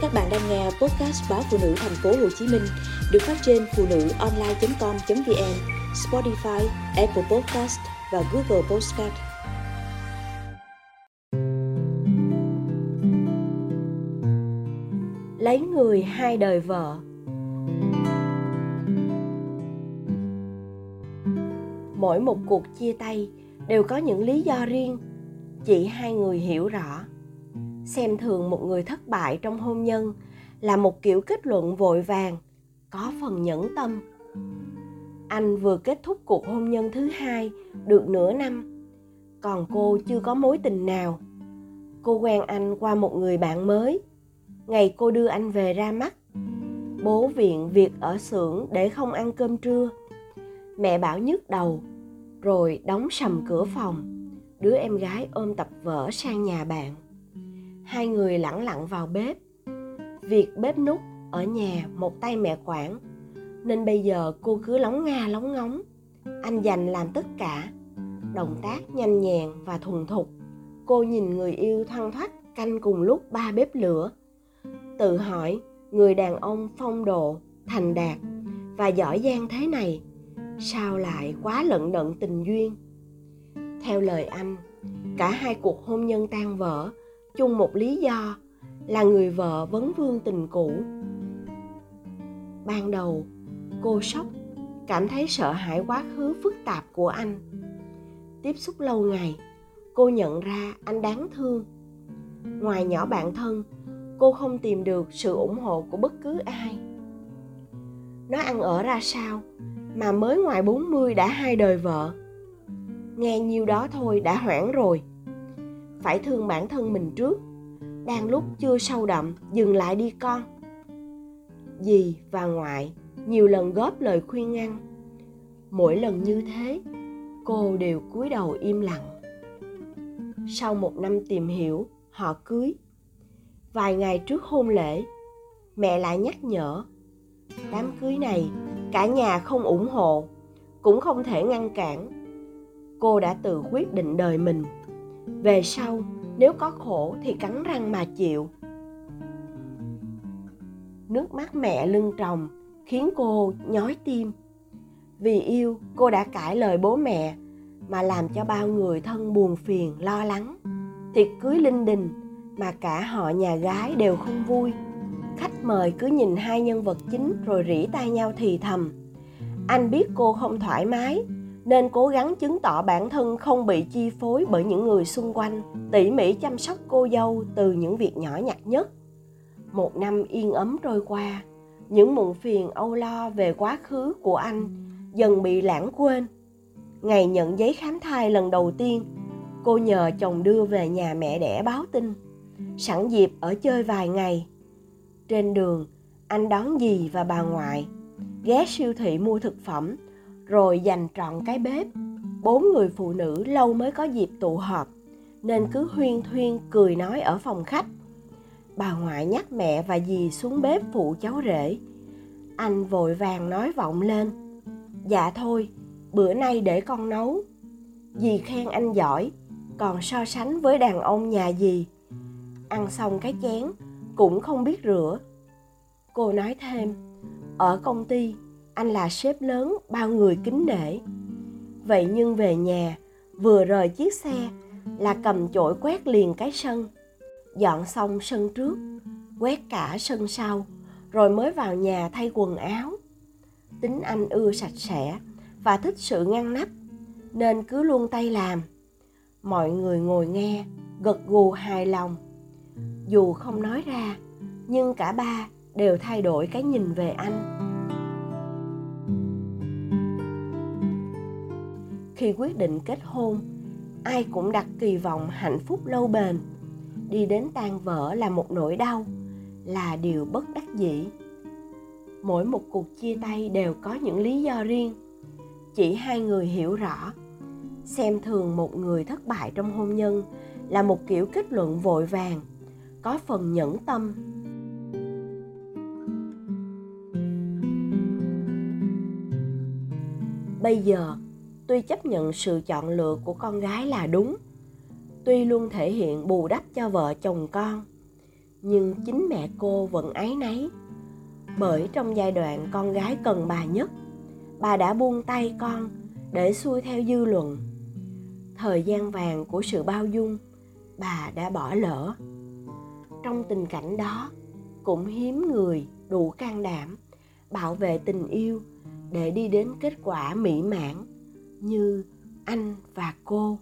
Các bạn đang nghe podcast báo phụ nữ thành phố Hồ Chí Minh được phát trên phụ nữ online.com.vn, Spotify, Apple Podcast và Google Podcast. Lấy người hai đời vợ Mỗi một cuộc chia tay đều có những lý do riêng chỉ hai người hiểu rõ xem thường một người thất bại trong hôn nhân là một kiểu kết luận vội vàng, có phần nhẫn tâm. Anh vừa kết thúc cuộc hôn nhân thứ hai được nửa năm, còn cô chưa có mối tình nào. Cô quen anh qua một người bạn mới. Ngày cô đưa anh về ra mắt, bố viện việc ở xưởng để không ăn cơm trưa. Mẹ bảo nhức đầu, rồi đóng sầm cửa phòng. Đứa em gái ôm tập vở sang nhà bạn hai người lẳng lặng vào bếp. Việc bếp nút ở nhà một tay mẹ quản, nên bây giờ cô cứ lóng nga lóng ngóng. Anh dành làm tất cả, động tác nhanh nhẹn và thuần thục. Cô nhìn người yêu thoăn thoắt canh cùng lúc ba bếp lửa. Tự hỏi, người đàn ông phong độ, thành đạt và giỏi giang thế này, sao lại quá lận đận tình duyên? Theo lời anh, cả hai cuộc hôn nhân tan vỡ chung một lý do là người vợ vấn vương tình cũ. Ban đầu, cô sốc, cảm thấy sợ hãi quá khứ phức tạp của anh. Tiếp xúc lâu ngày, cô nhận ra anh đáng thương. Ngoài nhỏ bạn thân, cô không tìm được sự ủng hộ của bất cứ ai. Nó ăn ở ra sao mà mới ngoài 40 đã hai đời vợ. Nghe nhiêu đó thôi đã hoảng rồi phải thương bản thân mình trước. Đang lúc chưa sâu đậm, dừng lại đi con. Dì và ngoại nhiều lần góp lời khuyên ngăn. Mỗi lần như thế, cô đều cúi đầu im lặng. Sau một năm tìm hiểu, họ cưới. Vài ngày trước hôn lễ, mẹ lại nhắc nhở, đám cưới này cả nhà không ủng hộ, cũng không thể ngăn cản. Cô đã tự quyết định đời mình về sau, nếu có khổ thì cắn răng mà chịu. Nước mắt mẹ lưng tròng, khiến cô nhói tim. Vì yêu, cô đã cãi lời bố mẹ, mà làm cho bao người thân buồn phiền, lo lắng. Tiệc cưới linh đình, mà cả họ nhà gái đều không vui. Khách mời cứ nhìn hai nhân vật chính rồi rỉ tai nhau thì thầm. Anh biết cô không thoải mái nên cố gắng chứng tỏ bản thân không bị chi phối bởi những người xung quanh, tỉ mỉ chăm sóc cô dâu từ những việc nhỏ nhặt nhất. Một năm yên ấm trôi qua, những muộn phiền âu lo về quá khứ của anh dần bị lãng quên. Ngày nhận giấy khám thai lần đầu tiên, cô nhờ chồng đưa về nhà mẹ đẻ báo tin, sẵn dịp ở chơi vài ngày. Trên đường, anh đón dì và bà ngoại, ghé siêu thị mua thực phẩm rồi dành trọn cái bếp. Bốn người phụ nữ lâu mới có dịp tụ họp, nên cứ huyên thuyên cười nói ở phòng khách. Bà ngoại nhắc mẹ và dì xuống bếp phụ cháu rể. Anh vội vàng nói vọng lên dạ thôi, bữa nay để con nấu. Dì khen anh giỏi, còn so sánh với đàn ông nhà dì. Ăn xong cái chén, cũng không biết rửa. Cô nói thêm, ở công ty anh là sếp lớn, bao người kính nể. Vậy nhưng về nhà, vừa rời chiếc xe là cầm chổi quét liền cái sân. Dọn xong sân trước, quét cả sân sau, rồi mới vào nhà thay quần áo. Tính anh ưa sạch sẽ và thích sự ngăn nắp, nên cứ luôn tay làm. Mọi người ngồi nghe, gật gù hài lòng. Dù không nói ra, nhưng cả ba đều thay đổi cái nhìn về anh. Khi quyết định kết hôn, ai cũng đặt kỳ vọng hạnh phúc lâu bền. Đi đến tan vỡ là một nỗi đau, là điều bất đắc dĩ. Mỗi một cuộc chia tay đều có những lý do riêng. Chỉ hai người hiểu rõ, xem thường một người thất bại trong hôn nhân là một kiểu kết luận vội vàng, có phần nhẫn tâm. Bây giờ tuy chấp nhận sự chọn lựa của con gái là đúng, tuy luôn thể hiện bù đắp cho vợ chồng con, nhưng chính mẹ cô vẫn áy náy. Bởi trong giai đoạn con gái cần bà nhất, bà đã buông tay con để xuôi theo dư luận. Thời gian vàng của sự bao dung, bà đã bỏ lỡ. Trong tình cảnh đó, cũng hiếm người đủ can đảm, bảo vệ tình yêu để đi đến kết quả mỹ mãn như anh và cô.